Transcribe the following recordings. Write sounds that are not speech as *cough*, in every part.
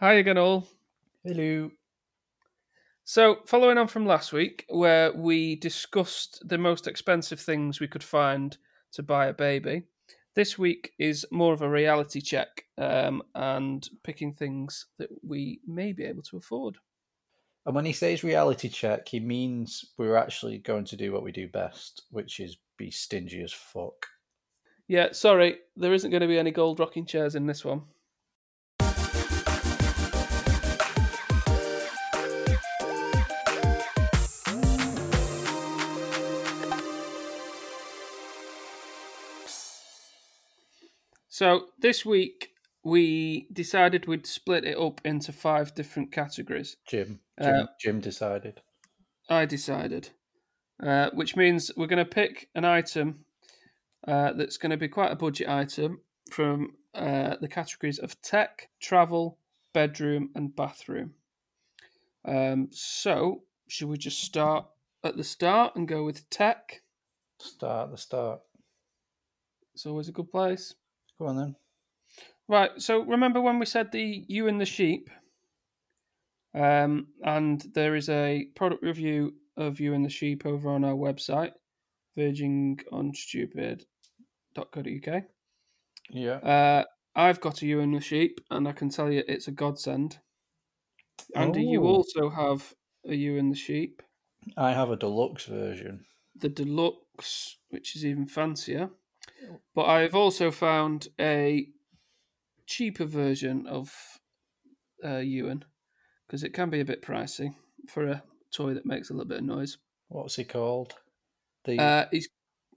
Hi again, all. Hello. So, following on from last week, where we discussed the most expensive things we could find to buy a baby, this week is more of a reality check um, and picking things that we may be able to afford. And when he says reality check, he means we're actually going to do what we do best, which is be stingy as fuck. Yeah, sorry, there isn't going to be any gold rocking chairs in this one. So this week we decided we'd split it up into five different categories. Jim, Jim, Uh, Jim decided. I decided, uh, which means we're going to pick an item uh, that's going to be quite a budget item from uh, the categories of tech, travel, bedroom, and bathroom. Um, so, should we just start at the start and go with tech? Start the start. It's always a good place. Go on then. Right. So remember when we said the Ewan the sheep? Um, and there is a product review of Ewan the sheep over on our website, virgingonstupid.co.uk. Yeah. Uh, I've got a Ewan the sheep, and I can tell you it's a godsend. Andy, you Oh. also have a Ewan the sheep, I have a deluxe version. the deluxe, which is even fancier. But I've also found a cheaper version of uh, Ewan because it can be a bit pricey for a toy that makes a little bit of noise. What's he called? The Uh, it's,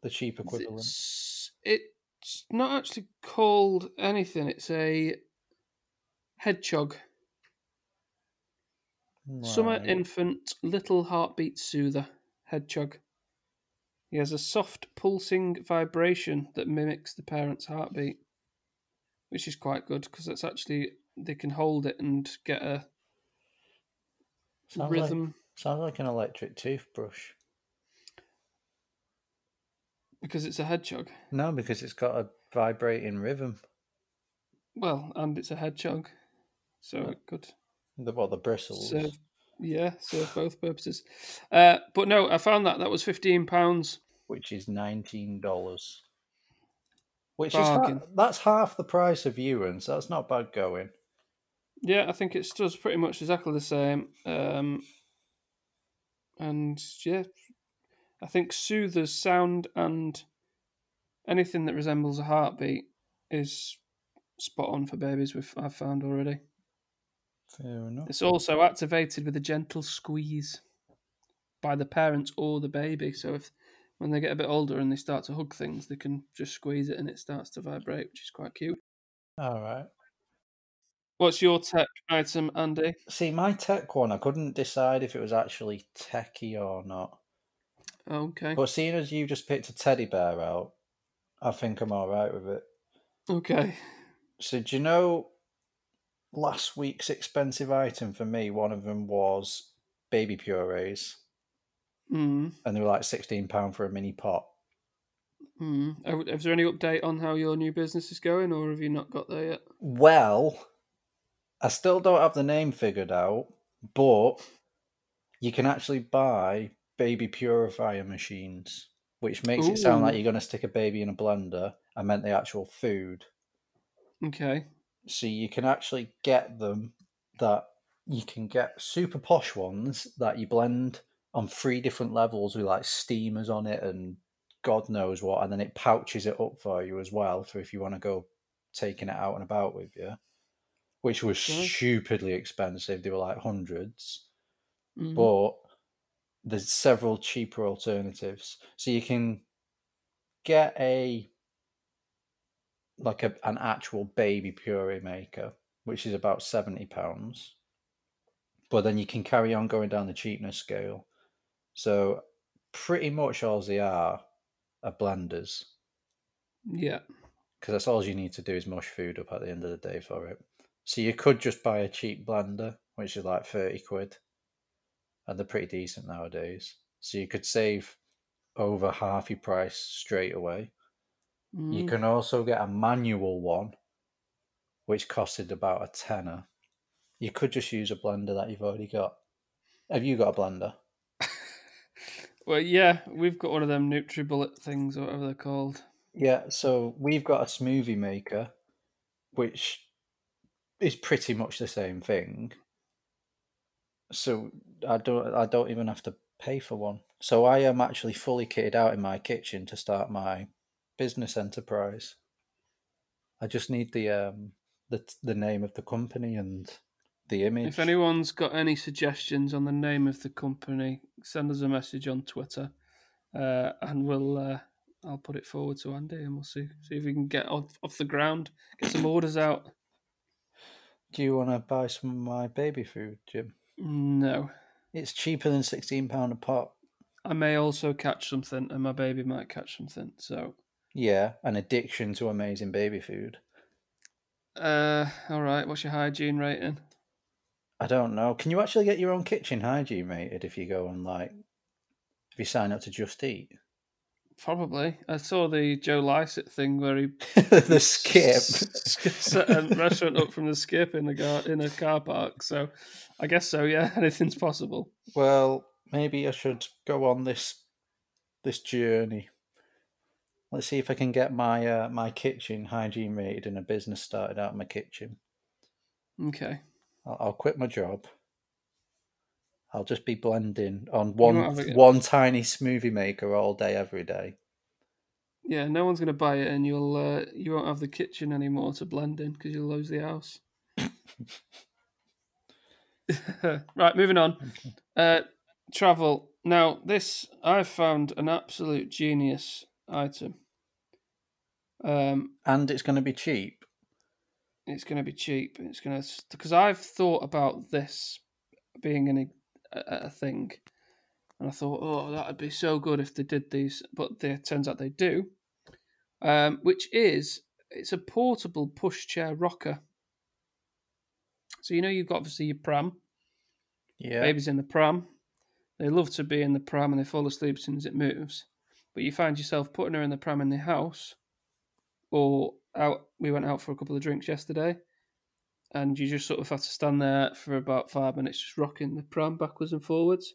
the cheap equivalent. it's it's not actually called anything. It's a hedgehog, summer infant little heartbeat soother hedgehog. He has a soft pulsing vibration that mimics the parent's heartbeat, which is quite good because it's actually they can hold it and get a Sounds rhythm Like, sounds like an electric toothbrush. because it's a hedgehog. No, because it's got a vibrating rhythm. Well, and it's a hedgehog, so Oh. it could The what the bristles. serve. Yeah, serve both purposes. Uh, but no, I found that that was fifteen pounds. Which is nineteen dollars. Which is ha- that's half the price of Ewan's. That's not bad going. Yeah, I think it does pretty much exactly the same. Um, and yeah, I think soothers sound and anything that resembles a heartbeat is spot on for babies. We've I've found already. Fair enough. It's also activated with a gentle squeeze by the parents or the baby. So if when they get a bit older and they start to hug things, they can just squeeze it and it starts to vibrate, which is quite cute. All right. What's your tech item, Andy? See, my tech one, I couldn't decide if it was actually techie or not. Okay. But seeing as you just picked a teddy bear out, I think I'm all right with it. Okay. So, do you know last week's expensive item for me? One of them was baby purees, Hmm. and they were like £16 for a mini pot. Hmm. Are- Is there any update on how your new business is going, or have you not got there yet? Well, I still don't have the name figured out, but you can actually buy baby purifier machines, which makes it sound like you're going to stick a baby in a blender. I meant the actual food. Okay. So you can actually get them that you can get super posh ones that you blend on three different levels with like steamers on it and God knows what, and then it pouches it up for you as well for if you want to go taking it out and about with you, which was Okay. stupidly expensive. They were like hundreds, Mhm. but there's several cheaper alternatives. So you can get a like a, an actual baby puree maker, which is about seventy pounds. But then you can carry on going down the cheapness scale. So pretty much all they are are blenders, Yeah. because that's all you need to do is mush food up at the end of the day for it. So you could just buy a cheap blender, which is like thirty quid, and they're pretty decent nowadays. So you could save over half your price straight away. You Mm. can also get a manual one, which costed about a tenner. You could just use a blender that you've already got. Have you got a blender? Well, yeah, we've got one of them NutriBullet things, or whatever they're called. Yeah, so we've got a smoothie maker, which is pretty much the same thing. So I don't I don't even have to pay for one. So I am actually fully kitted out in my kitchen to start my business enterprise. I just need the um the the name of the company and the image. If anyone's got any suggestions on the name of the company, send us a message on Twitter, uh, and we'll uh, I'll put it forward to Andy, and we'll see see if we can get off, off the ground, get some orders out. Do you want to buy some of my baby food, Jim? No, It's cheaper than sixteen pound a pot. I may also catch something, and my baby might catch something. So, Yeah, an addiction to amazing baby food. uh, all right. What's your hygiene rating? I don't know. Can you actually get your own kitchen hygiene rated if you go and like if you sign up to Just Eat? Probably. I saw the Joe Lycett thing where he *laughs* the *laughs* skip. set a restaurant up from the skip in the gar- in a car park. So, I guess so. Yeah, *laughs* anything's possible. well, maybe I should go on this this journey. Let's see if I can get my uh, my kitchen hygiene rated and a business started out in my kitchen. Okay. I'll, I'll quit my job. I'll just be blending on one a- one tiny smoothie maker all day every day. Yeah, no one's gonna buy it, and you'll uh, you won't have the kitchen anymore to blend in because you'll lose the house. *laughs* *laughs* right, moving on. Uh, travel. Now, this I've found an absolute genius item. Um, And it's going to be cheap. It's going to be cheap. It's going to because I've thought about this being an, a, a thing, and I thought, oh, that would be so good if they did these, but they, it turns out they do. Um, which is it's a portable pushchair rocker. So you know you've got obviously your pram, Yeah. babies in the pram. They love to be in the pram and they fall asleep as soon as it moves. But you find yourself putting her in the pram in the house, or out. We went out for a couple of drinks yesterday, and you just sort of have to stand there for about five minutes, just rocking the pram backwards and forwards.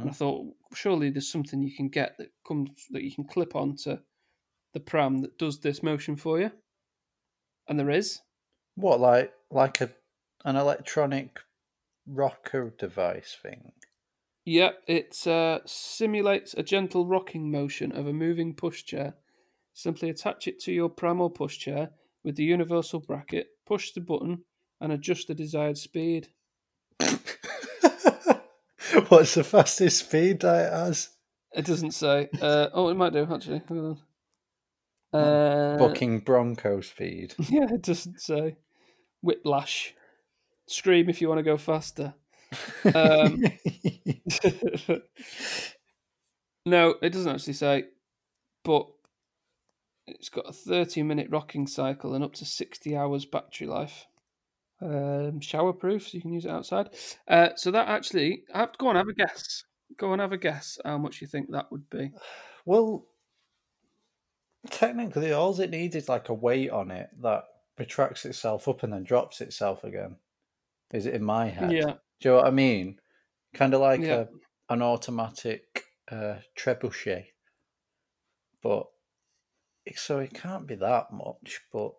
And Hmm. I thought, surely there's something you can get that comes that you can clip onto the pram that does this motion for you. And there is. What like like a an electronic rocker device thing? Yep, it uh, simulates a gentle rocking motion of a moving pushchair. Simply attach it to your pram or pushchair with the universal bracket, push the button, and adjust the desired speed. *laughs* What's the fastest speed that it has? It doesn't say. Uh, oh, it might do actually. Hold on. Uh, Bucking Bronco speed. *laughs* Yeah, it doesn't say. Whiplash. Scream if you want to go faster. Um, *laughs* no, it doesn't actually say, but it's got a 30 minute rocking cycle and up to 60 hours battery life. Um, shower proof, so you can use it outside. Uh, so that actually, have, go on, have a guess. Go and have a guess how much you think that would be. well, technically, all it needs is like a weight on it that retracts itself up and then drops itself again. Is it in my head? Yeah, Do you know what I mean? Kind of like Yeah. a, an automatic uh, trebuchet. But so it can't be that much. But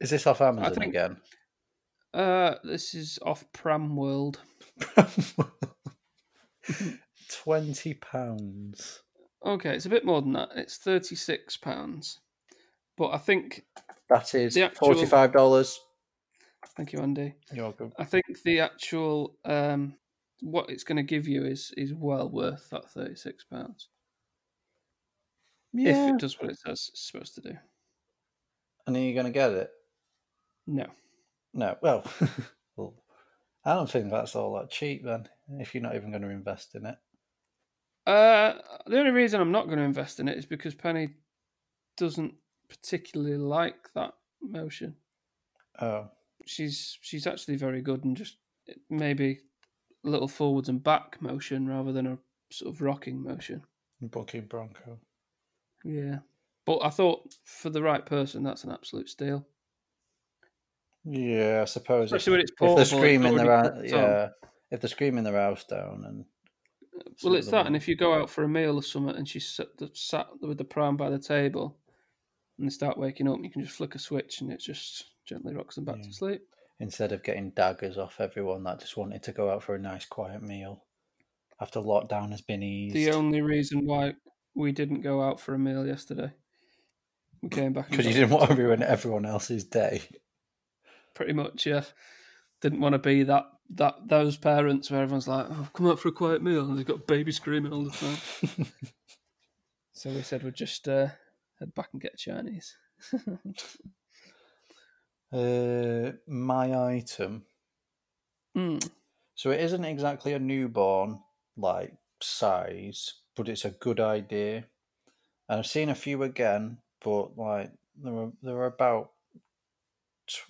is this off Amazon think- again? uh, this is off Pram World. Twenty pounds. Okay, it's a bit more than that. It's thirty six pounds, but I think That is actual- forty-five dollars. thank you, Andy. You're welcome. I think the actual um, what it's going to give you is is well worth that thirty six pounds if it does what it says it's supposed to do. And are you going to get it? No, No. Well, *laughs* well, I don't think that's all that cheap then. If you're not even going to invest in it. uh, the only reason I'm not going to invest in it is because Penny doesn't particularly like that motion. Oh, She's she's actually very good and just maybe a little forwards and back motion rather than a sort of rocking motion. Bucking Bronco. Yeah. But I thought for the right person, that's an absolute steal. Yeah, I suppose. If, Especially when it's if they're portable, screaming their house, yeah, if they're screaming their house down and Well, it's the that, and if you go out for a meal or something, and she's sat, sat with the pram by the table, and they start waking up, you can just flick a switch, and it just gently rocks them back Yeah. to sleep. instead of getting daggers off everyone that just wanted to go out for a nice quiet meal after lockdown has been eased. The only reason why we didn't go out for a meal yesterday, we came back Because you didn't want to ruin everyone else's day. pretty much, yeah. Didn't want to be that that those parents where everyone's like, "Oh, come out for a quiet meal," and they've got baby screaming all the time. *laughs* so we said we'd just uh, head back and get Chinese. *laughs* Uh, my item. Mm. So it isn't exactly a newborn like size, but it's a good idea. And I've seen a few again, but like there were there were about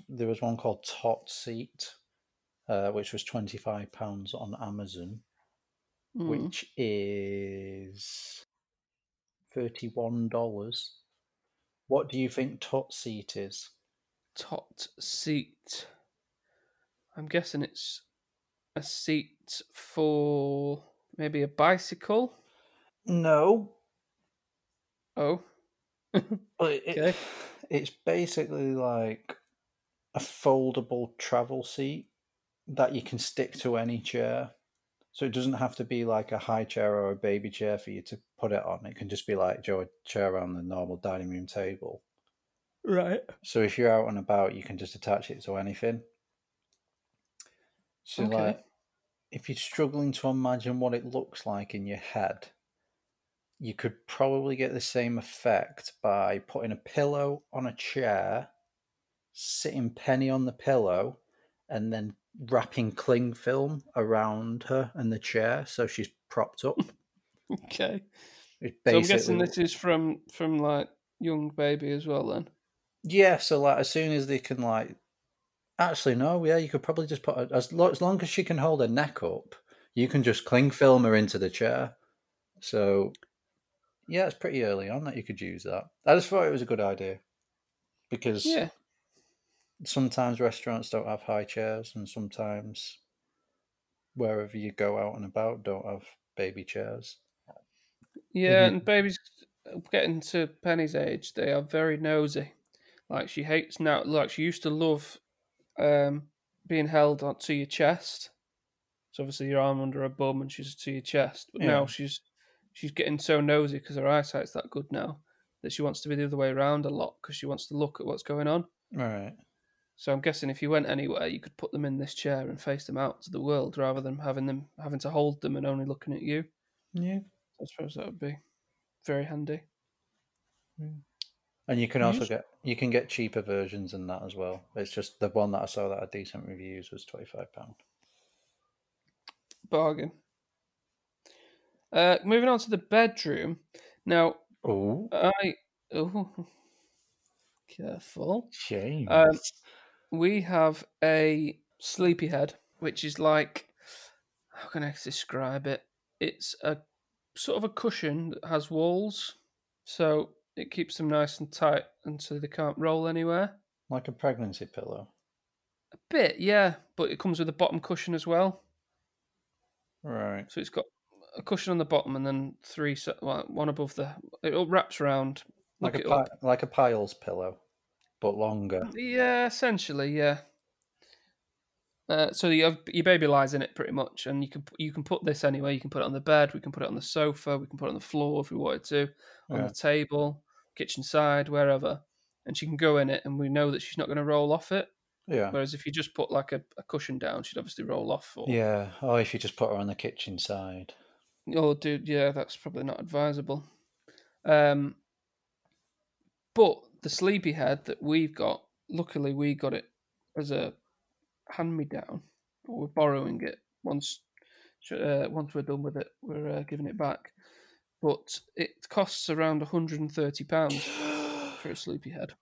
there was one called Tot Seat, uh, which was twenty five pounds on Amazon, Mm. which is thirty one dollars. What do you think Tot Seat is? Tot seat. I'm guessing it's a seat for maybe a bicycle. No, Oh, *laughs* Well, it, Okay. it's basically like a foldable travel seat that you can stick to any chair. So it doesn't have to be like a high chair or a baby chair for you to put it on. It can just be like your chair on the normal dining room table. right. So if you're out and about, you can just attach it to anything. So Okay. like, if you're struggling to imagine what it looks like in your head, you could probably get the same effect by putting a pillow on a chair, sitting Penny on the pillow, and then wrapping cling film around her and the chair so she's propped up. *laughs* Okay. It's So I'm guessing this is from from like young baby as well. Then. Yeah, so like as soon as they can like, actually no, yeah, you could probably just put her, as lo- as long as she can hold her neck up, you can just cling film her into the chair. So, yeah, it's pretty early on that you could use that. I just thought it was a good idea because Yeah. sometimes restaurants don't have high chairs, and sometimes wherever you go out and about don't have baby chairs. Yeah, and babies getting to Penny's age, they are very nosy. Like she hates now. Like she used to love um, being held onto your chest. So obviously your arm under her bum and she's to your chest. But Yeah. now she's she's getting so nosy because her eyesight's that good now that she wants to be the other way around a lot because she wants to look at what's going on. Right. So I'm guessing if you went anywhere, you could put them in this chair and face them out to the world rather than having them having to hold them and only looking at you. Yeah. I suppose that would be very handy. Hmm. And you can also get you can get cheaper versions than that as well. It's just the one that I saw that had decent reviews was twenty five pound. Bargain. Uh, moving on to the bedroom. Now, Oh, I. Oh, *laughs* careful. James. Um, We have a sleepyhead, which is like. How can I describe it? It's a sort of a cushion that has walls. So it keeps them nice and tight and so they can't roll anywhere. like a pregnancy pillow. A bit, yeah, but it comes with a bottom cushion as well. Right. So it's got a cushion on the bottom and then three, one above the. It all wraps around. Like a pi- like a piles pillow, but longer. Yeah, essentially, yeah. Uh, so you have, your baby lies in it pretty much, and you can you can put this anywhere. You can put it on the bed. We can put it on the sofa. We can put it on the floor if we wanted to, on Yeah. the table, kitchen side, wherever. And she can go in it, and we know that she's not going to roll off it. Yeah. Whereas if you just put like a, a cushion down, she'd obviously roll off. Or, Yeah. Oh, if you just put her on the kitchen side. Oh, dude, yeah, that's probably not advisable. Um, but the sleepyhead that we've got, luckily we got it as a hand me down, we're borrowing it once. Uh, once we're done with it, we're uh, giving it back. But it costs around 130 pounds *gasps* for a sleepyhead.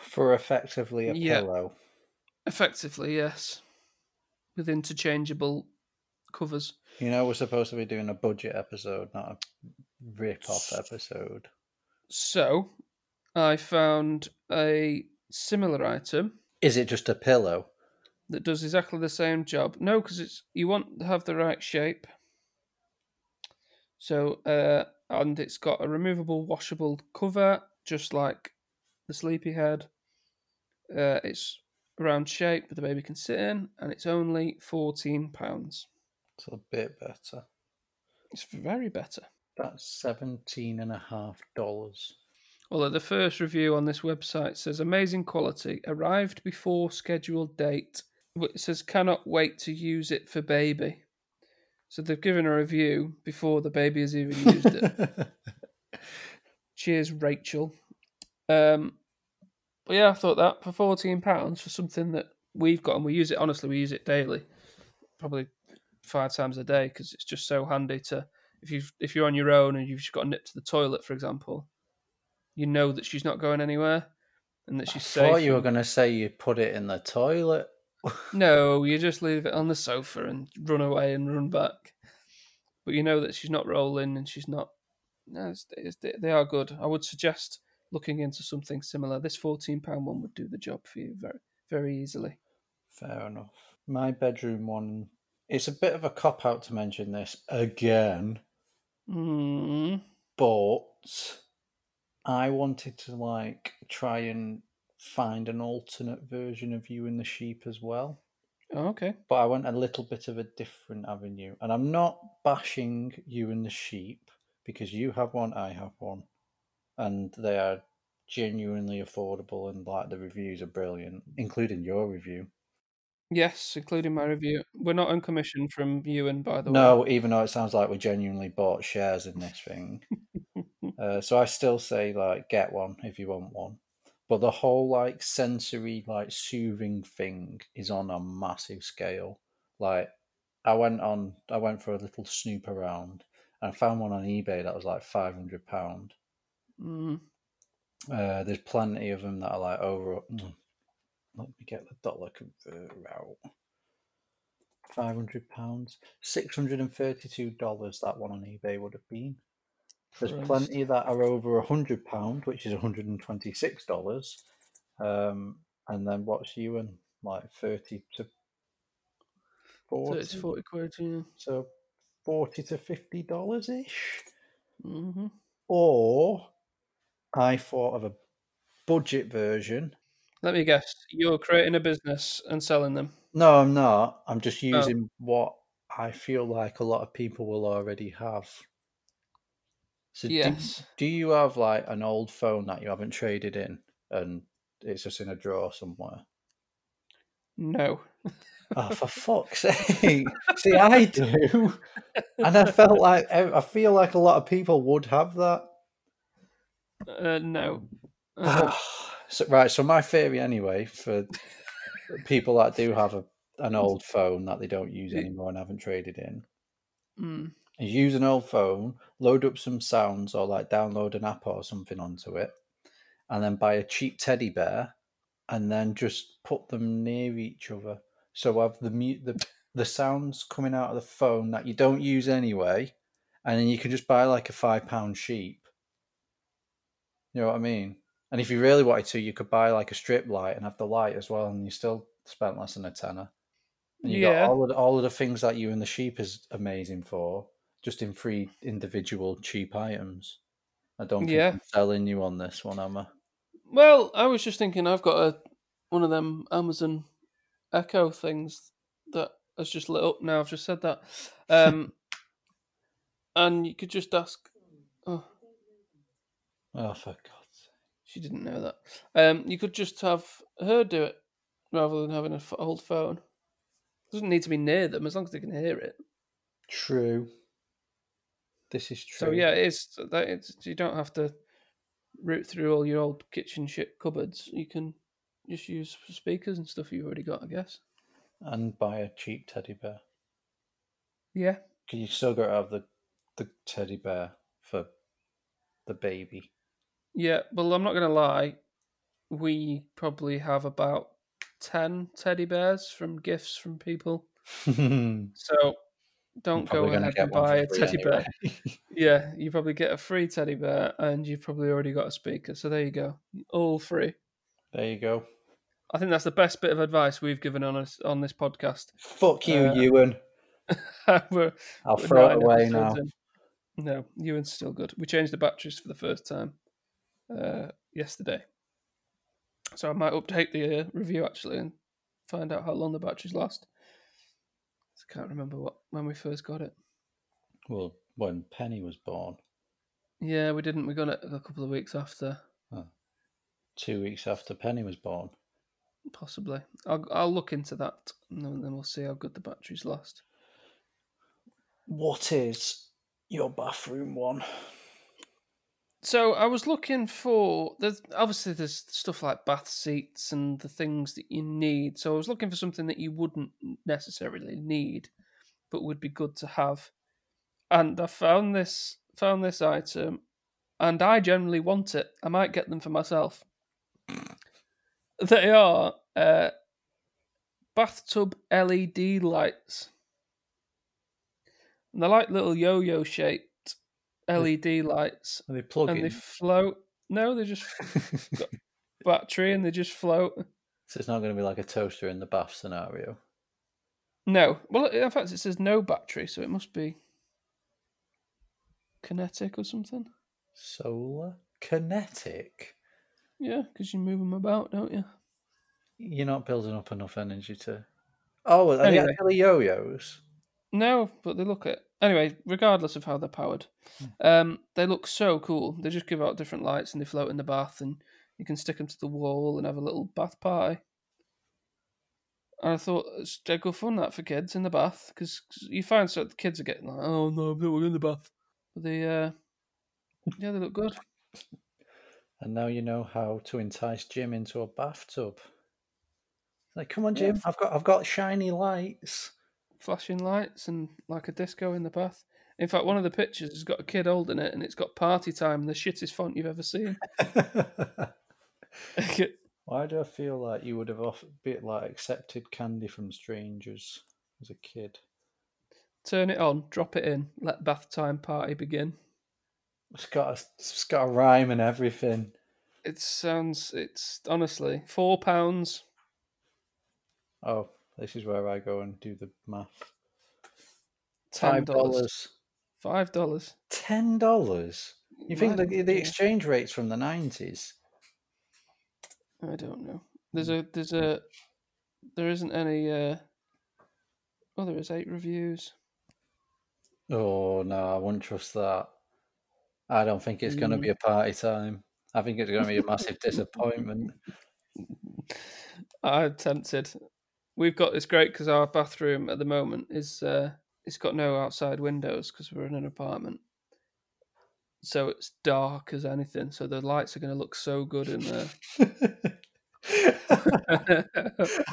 For effectively a Yeah. pillow. Effectively, yes, with interchangeable covers. You know, we're supposed to be doing a budget episode, not a rip off episode. So, I found a similar item Is it just a pillow? that does exactly the same job. No, because it's you want to have the right shape. So, uh, and it's got a removable, washable cover, just like the sleepy head. Uh, it's round shape that the baby can sit in, and it's only fourteen pounds. It's a bit better. It's very better. That's seventeen and a half dollars. Although the first review on this website says amazing quality, arrived before scheduled date. But It says cannot wait to use it for baby. So they've given a review before the baby has even used it. *laughs* Cheers, Rachel. Um, but yeah, I thought that for fourteen pounds for something that we've got and we use it. Honestly, we use it daily, probably five times a day because it's just so handy to if you if you're on your own and you've just got to nip to the toilet, for example, you know that she's not going anywhere and that I she's thought you were going to say you put it in the toilet. *laughs* No, you just leave it on the sofa and run away and run back. But you know that she's not rolling and she's not. No, it's, it's, they are good. I would suggest looking into something similar. This fourteen pound one would do the job for you very, very easily. Fair enough. My bedroom one. It's a bit of a cop out to mention this again, Mm. but I wanted to like try and find an alternate version of Ewan the sheep as well. Oh, okay. But I went a little bit of a different avenue. And I'm not bashing Ewan the sheep because you have one, I have one. And they are genuinely affordable and like the reviews are brilliant, including your review. Yes, including my review. We're not on commission from Ewan, by the way. No, even though it sounds like we genuinely bought shares in this thing. *laughs* uh, so I still say like get one if you want one. But the whole like sensory like soothing thing is on a massive scale. Like I went on I went for a little snoop around and I found one on eBay that was like five hundred pound. Mm. Uh, there's plenty of them that are like over. Let me get the dollar converter out. Five hundred pounds, six hundred and thirty-two dollars. That one on eBay would have been. There's Christ. plenty that are over a hundred pound, which is one hundred and twenty-six dollars. Um, and then what's Ewan like thirty to 40, 30 to 40 quid, yeah. so forty to fifty dollars ish. hmm Or I thought of a budget version. Let me guess. You're creating a business and selling them. No, I'm not. I'm just Oh. using what I feel like a lot of people will already have. So do- Yes. do, you have like an old phone that you haven't traded in and it's just in a drawer somewhere? No. Oh, for *laughs* fuck's sake! See, I do, and I felt like I feel like a lot of people would have that. Uh, no. *sighs* So, right. So my theory, anyway, for people that do have a, an old phone that they don't use anymore and haven't traded in, Mm. is use an old phone, load up some sounds or like download an app or something onto it, and then buy a cheap teddy bear, and then just put them near each other. So have the mu- the the sounds coming out of the phone that you don't use anyway, and then you can just buy like a five pound sheep. You know what I mean? And if you really wanted to, you could buy like a strip light and have the light as well, and you still spent less than a tenner. And you Yeah. got all of the, all of the things that Ewan the sheep is amazing for, just in free individual cheap items. I don't think Yeah. I'm selling you on this one, am I? Well, I was just thinking I've got a one of them Amazon Echo things that has just lit up now. I've just said that. Um, *laughs* and you could just ask. Oh, Oh, for sake. She didn't know that. Um, you could just have her do it rather than having an old phone. It doesn't need to be near them as long as they can hear it. True. This is true. So yeah, it is that it's, you don't have to root through all your old kitchen shit cupboards. You can just use speakers and stuff you've already got, I guess. And buy a cheap teddy bear. Yeah. Can you still got to have the, the teddy bear for the baby. Yeah, well, I'm not going to lie. We probably have about 10 teddy bears from gifts from people. *laughs* So don't go ahead and buy a teddy bear. *laughs* Yeah, you probably get a free teddy bear and you've probably already got a speaker. So there you go. All free. There you go. I think that's the best bit of advice we've given on us on this podcast. Fuck you, Uh, Ewan. *laughs* we're, I'll we're throw it away now. in. No, Ewan's still good. We changed the batteries for the first time uh, yesterday, so I might update the uh, review actually and find out how long the batteries last. I can't remember what when we first got it. Well, when Penny was born, Yeah, we didn't. We got it a couple of weeks after, two weeks after Penny was born. possibly. I'll I'll look into that and then then we'll see how good the batteries last. What is your bathroom one? So I was looking for there's obviously there's stuff like bath seats and the things that you need. So I was looking for something that you wouldn't necessarily need, but would be good to have. And I found this found this item, and I generally want it. I might get them for myself. They are uh, bathtub LED lights. And they're like little yo-yo shaped LED lights Are they plug and they float. No, they just *laughs* battery and they just float. so it's not going to be like a toaster in the bath scenario. No, well, in fact, it says no battery, so it must be kinetic or something. Solar kinetic. Yeah, because you move them about, don't you? You're not building up enough energy to. Oh, are Anyway. they actually yo-yos? No, but they look it anyway. Regardless of how they're powered, um, they look so cool. They just give out different lights and they float in the bath, and you can stick them to the wall and have a little bath party. And I thought it's dead good fun that for kids in the bath because you find so the kids are getting like, oh no, but we're in the bath. But they, uh, yeah, they look good. And now you know how to entice Jim into a bathtub. Like, come on, Yeah. Jim! I've got, I've got shiny lights. Flashing lights and like a disco in the bath. In fact, one of the pictures has got a kid holding it, and it's got party time, the shittest font you've ever seen. *laughs* *laughs* Why do I feel like you would have off, bit like accepted candy from strangers as a kid? Turn it on, drop it in, let bath time party begin. It's got a, it's got a rhyme and everything. It sounds. It's honestly four pounds. Oh, this is where I go and do the math. Five dollars. Five dollars. Ten dollars. You think the, the exchange rates from the nineties? I don't know. There's a. There's a. There isn't any. uh Oh, there is eight reviews. Oh no, I wouldn't trust that. I don't think it's going to Mm. be a party time. I think it's going to be a massive *laughs* disappointment. I'm tempted. We've got this great because our bathroom at the moment is uh it's got no outside windows because we're in an apartment. So it's dark as anything. So the lights are going to look so good in there. *laughs*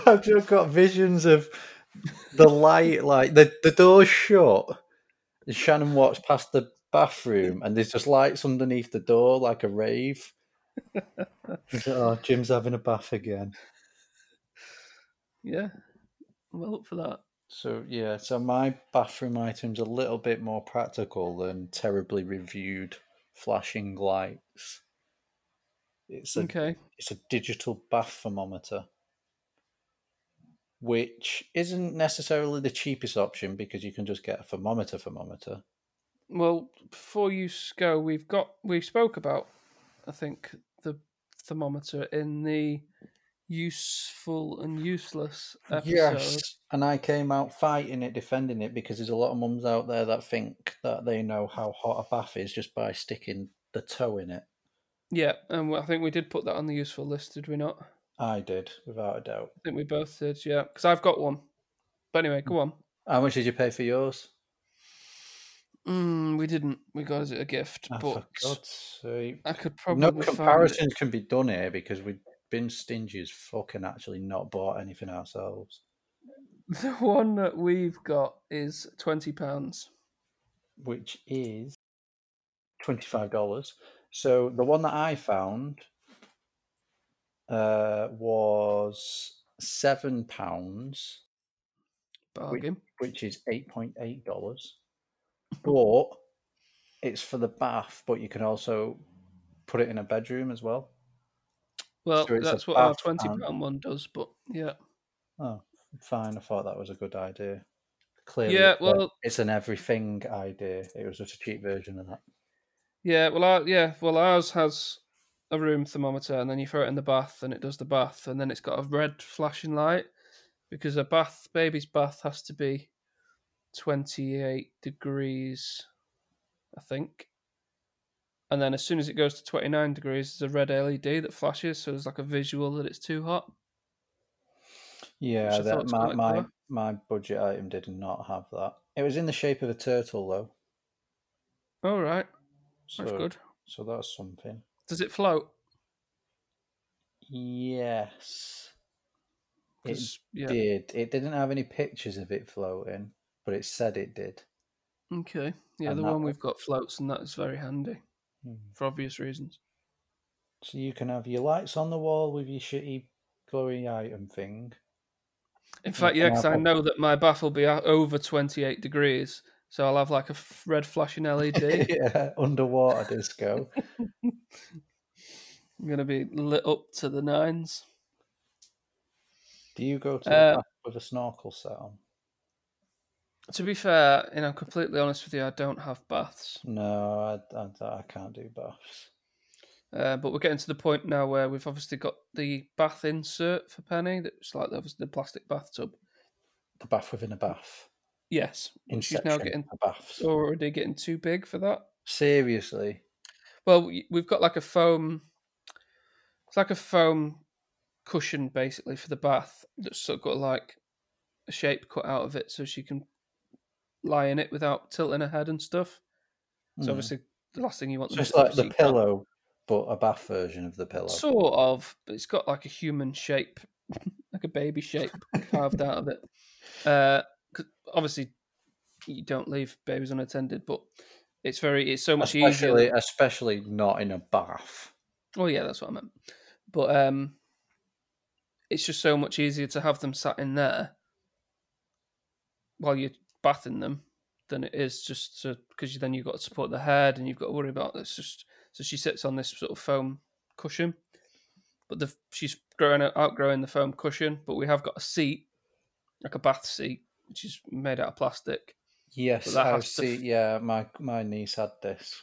I've just got visions of the light, like the the door's shut. And Shannon walks past the bathroom, and there's just lights underneath the door, like a rave. *laughs* Oh, Jim's having a bath again. Yeah, well up for that. So yeah, so my bathroom item's a little bit more practical than terribly reviewed flashing lights. It's a Okay. it's a digital bath thermometer, which isn't necessarily the cheapest option because you can just get a thermometer thermometer. Well, before you go, we've got we spoke about, I think, the thermometer in the useful and useless episode. Yes, and I came out fighting it, defending it because there's a lot of mums out there that think that they know how hot a bath is just by sticking the toe in it. Yeah, and I think we did put that on the useful list, did we not? I did, without a doubt. I think we both did, yeah. Because I've got one. But anyway, go on. How much did you pay for yours? Mm, we didn't. We got it as a gift, Ah, but for God's sake. I could probably No comparisons can be done here because we've been stingy as fucking actually not bought anything ourselves. *laughs* The one that we've got is twenty pounds. which is twenty-five dollars. So the one that I found uh, was seven pounds, Bargain. which is eight point eight dollars. But it's for the bath, but you can also put it in a bedroom as well. Well, So that's what our twenty pound one does. But yeah, Oh, fine. I thought that was a good idea. Clearly, Yeah, well- it's an everything idea. It was just a cheap version of that. yeah. Well, our, yeah. Well, ours has a room thermometer, and then you throw it in the bath, and it does the bath, and then it's got a red flashing light because a bath, baby's bath, has to be twenty eight degrees, I think. And then as soon as it goes to 29 degrees, there's a red LED that flashes, so there's like a visual that it's too hot. Yeah, that my my, my budget item did not have that. It was in the shape of a turtle though. All right, So, that's good. So that's something. Does it float? Yes. It yeah. did. It didn't have any pictures of it floating, but it said it did. Okay. Yeah, And the one one- we've got floats, and that is very handy Hmm. for obvious reasons. So you can have your lights on the wall with your shitty glowy item thing. In fact, yeah, because I know that my bath will be over 28 degrees, so I'll have like a red flashing LED. *laughs* yeah, underwater disco. I'm going to be lit up to the nines. Do you go to Uh, the bath with a snorkel set on? To be fair, and I'm completely honest with you, I don't have baths. No, I, I, I can't do baths. Uh, but we're getting to the point now where we've obviously got the bath insert for Penny. That's like obviously the plastic bathtub. The bath within a bath. Yes, but she's now getting baths. already getting too big for that. Seriously. Well, we- we've got like a foam. It's like a foam cushion basically for the bath that's sort of got like a shape cut out of it, so she can lie in it without tilting her head and stuff. So Hmm. obviously, the last thing you want. So it's to do like the pillow, but a bath version of the pillow. Sort of, but it's got like a human shape, *laughs* like a baby shape carved out of it. *laughs* Uh, 'cause obviously, you don't leave babies unattended, but it's very, it's so much especially, easier. especially not in a bath. Oh yeah, that's what I meant. But um, it's just so much easier to have them sat in there while you're bathing them than it is just to because then you've got to support the head and you've got to worry about this. Just so she sits on this sort of foam cushion, but the she's growing out- outgrowing the foam cushion. But we have got a seat, like a bath seat, which is made out of plastic. Yes, I to see. Yeah, my my niece had this.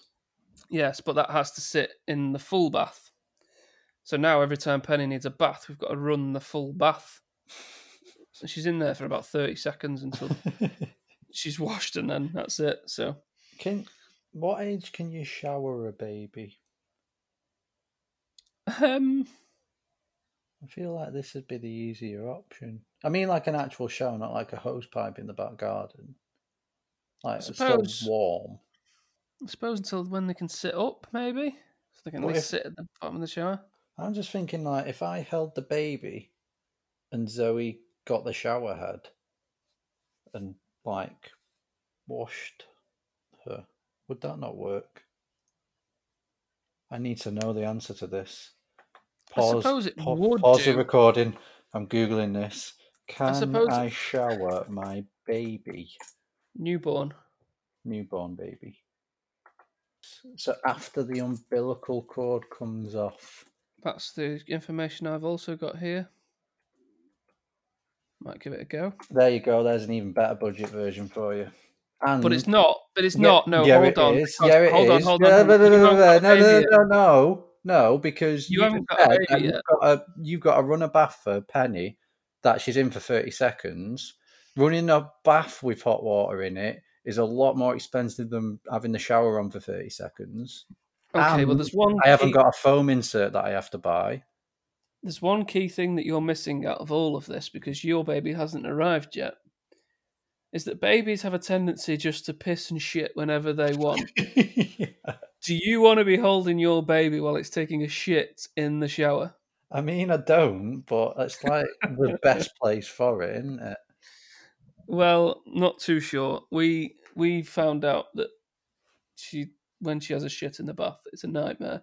Yes, but that has to sit in the full bath. So now every time Penny needs a bath, we've got to run the full bath. *laughs* And she's in there for about 30 seconds until *laughs* she's washed and then that's it. So can what age can you shower a baby? um I feel like this would be the easier option. I mean, like an actual shower, not like a hose pipe in the back garden. Like it's suppose- still warm. I suppose until when they can sit up, maybe. So they can at least sit at the bottom of the shower. I'm just thinking, like, if I held the baby and Zoe got the shower head and, like, washed her, would that not work? I need to know the answer to this. I suppose it pa- would Pause the recording. I'm Googling this. Can I, suppose- shower my baby? Newborn. Newborn baby. So after the umbilical cord comes off, That's the information I've also got here. Might give it a go. There you go. There's an even better budget version for you. And But it's not. But it's Yeah, not. No, yeah, hold on. is. because- Yeah, it hold on, hold No, on. no, no, no, no, no, no, no, because You you, haven't got a baby that you've got a you've got to run a bath for Penny that she's in for thirty seconds. Running a bath with hot water in it is a lot more expensive than having the shower on for thirty seconds. Okay, well, there's one. I haven't got a foam insert that I have to buy. There's one key thing that you're missing out of all of this because your baby hasn't arrived yet. Is that babies have a tendency just to piss and shit whenever they want. *laughs* Do you want to be holding your baby while it's taking a shit in the shower? I mean, I don't, but it's like the *laughs* best place for it, isn't it? Well, not too sure. We we found out that she when she has a shit in the bath, it's a nightmare.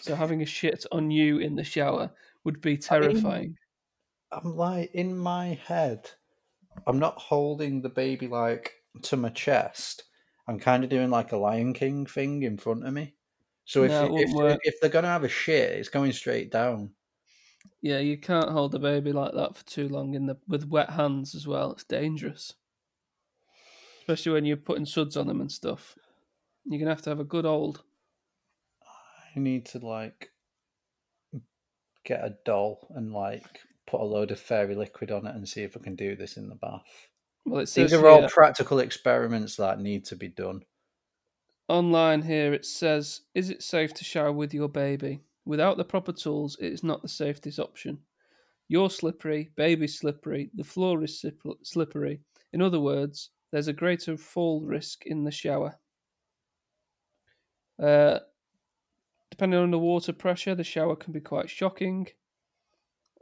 So having a shit on you in the shower would be uh, terrifying. I'm like in my head, I'm not holding the baby like to my chest. I'm kind of doing like a Lion King thing in front of me. So if No, if, if they're gonna have a shit, it's going straight down. Yeah, you can't hold the baby like that for too long in the with wet hands as well. It's dangerous, especially when you're putting suds on them and stuff. You're gonna have to have a good old. I need to like get a doll and like put a load of fairy liquid on it and see if I can do this in the bath. Well, it says These are all here- practical experiments that need to be done. online here it says is it safe to shower with your baby without the proper tools it is not the safest option you're slippery baby's slippery the floor is slip- slippery in other words there's a greater fall risk in the shower uh, depending on the water pressure the shower can be quite shocking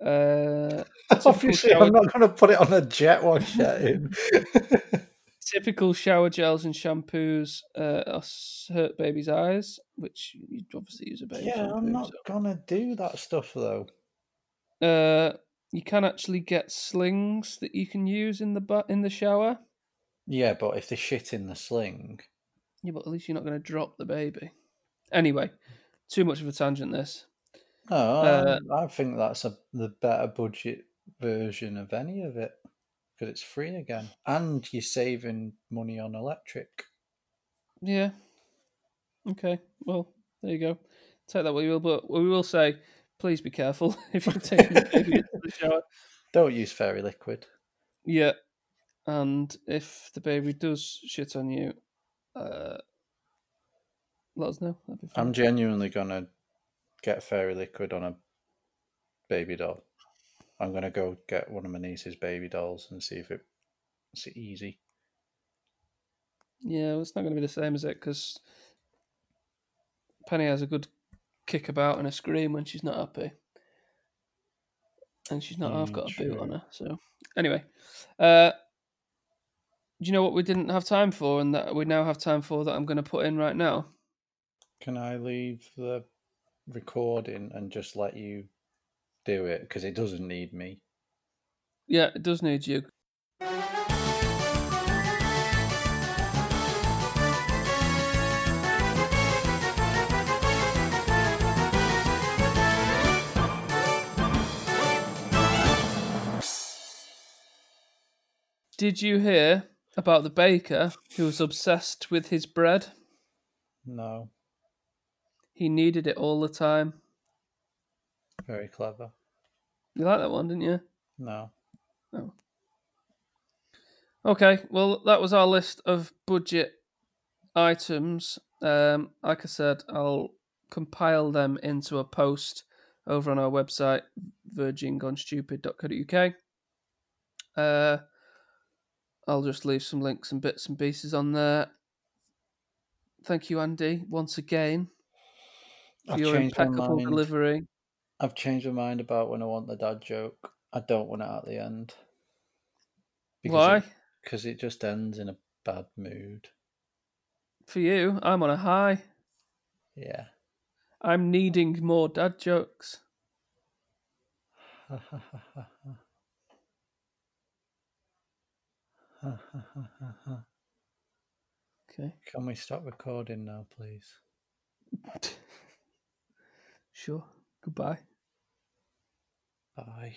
uh, *laughs* Obviously, shower- I'm not going to put it on a jet wash setting. *laughs* *laughs* typical shower gels and shampoos uh, hurt baby's eyes which you obviously use a baby yeah, shampoo, I'm not so- going to do that stuff though. Uh, you can actually get slings that you can use in the bu- in the shower. Yeah, but if they shit in the sling, Yeah, but at least you're not going to drop the baby. Anyway, too much of a tangent. This. no, Uh, I, I think that's a, the better budget version of any of it because it's free again, and you're saving money on electric. Yeah. Okay. Well, there you go. Take that what you will, but we will say, please be careful *laughs* if you're taking the baby into the shower. *laughs* Don't use fairy liquid. Yeah. And if the baby does shit on you, uh, let us know. That'd be fine. I'm genuinely gonna get fairy liquid on a baby doll. I'm gonna go get one of my niece's baby dolls and see if it, it's easy. Yeah, well, it's not going to be the same, as it? Because Penny has a good kick about and a scream when she's not happy, and she's not half Mm, got a boot on her. So, anyway, uh, do you know what we didn't have time for, and that we now have time for that I'm going to put in right now? Can I leave the recording and just let you do it because it doesn't need me? Yeah, it does need you. Did you hear about the baker who was obsessed with his bread? No, He needed it all the time. very clever. You like that one, didn't you? No, No. Okay, well, that was our list of budget items. Um, like I said, I'll compile them into a post over on our website, virgingonestupid.co.uk. Uh, I'll just leave some links and bits and pieces on there. Thank you, Andy, once again, I've your changed my impeccable mind. delivery. I've changed my mind about when I want the dad joke. I don't want it at the end. Why? Because it just ends in a bad mood. For you, I'm on a high. Yeah. I'm needing more dad jokes. *laughs* Okay. Can we stop recording now, please? *laughs* Sure. Goodbye. Bye.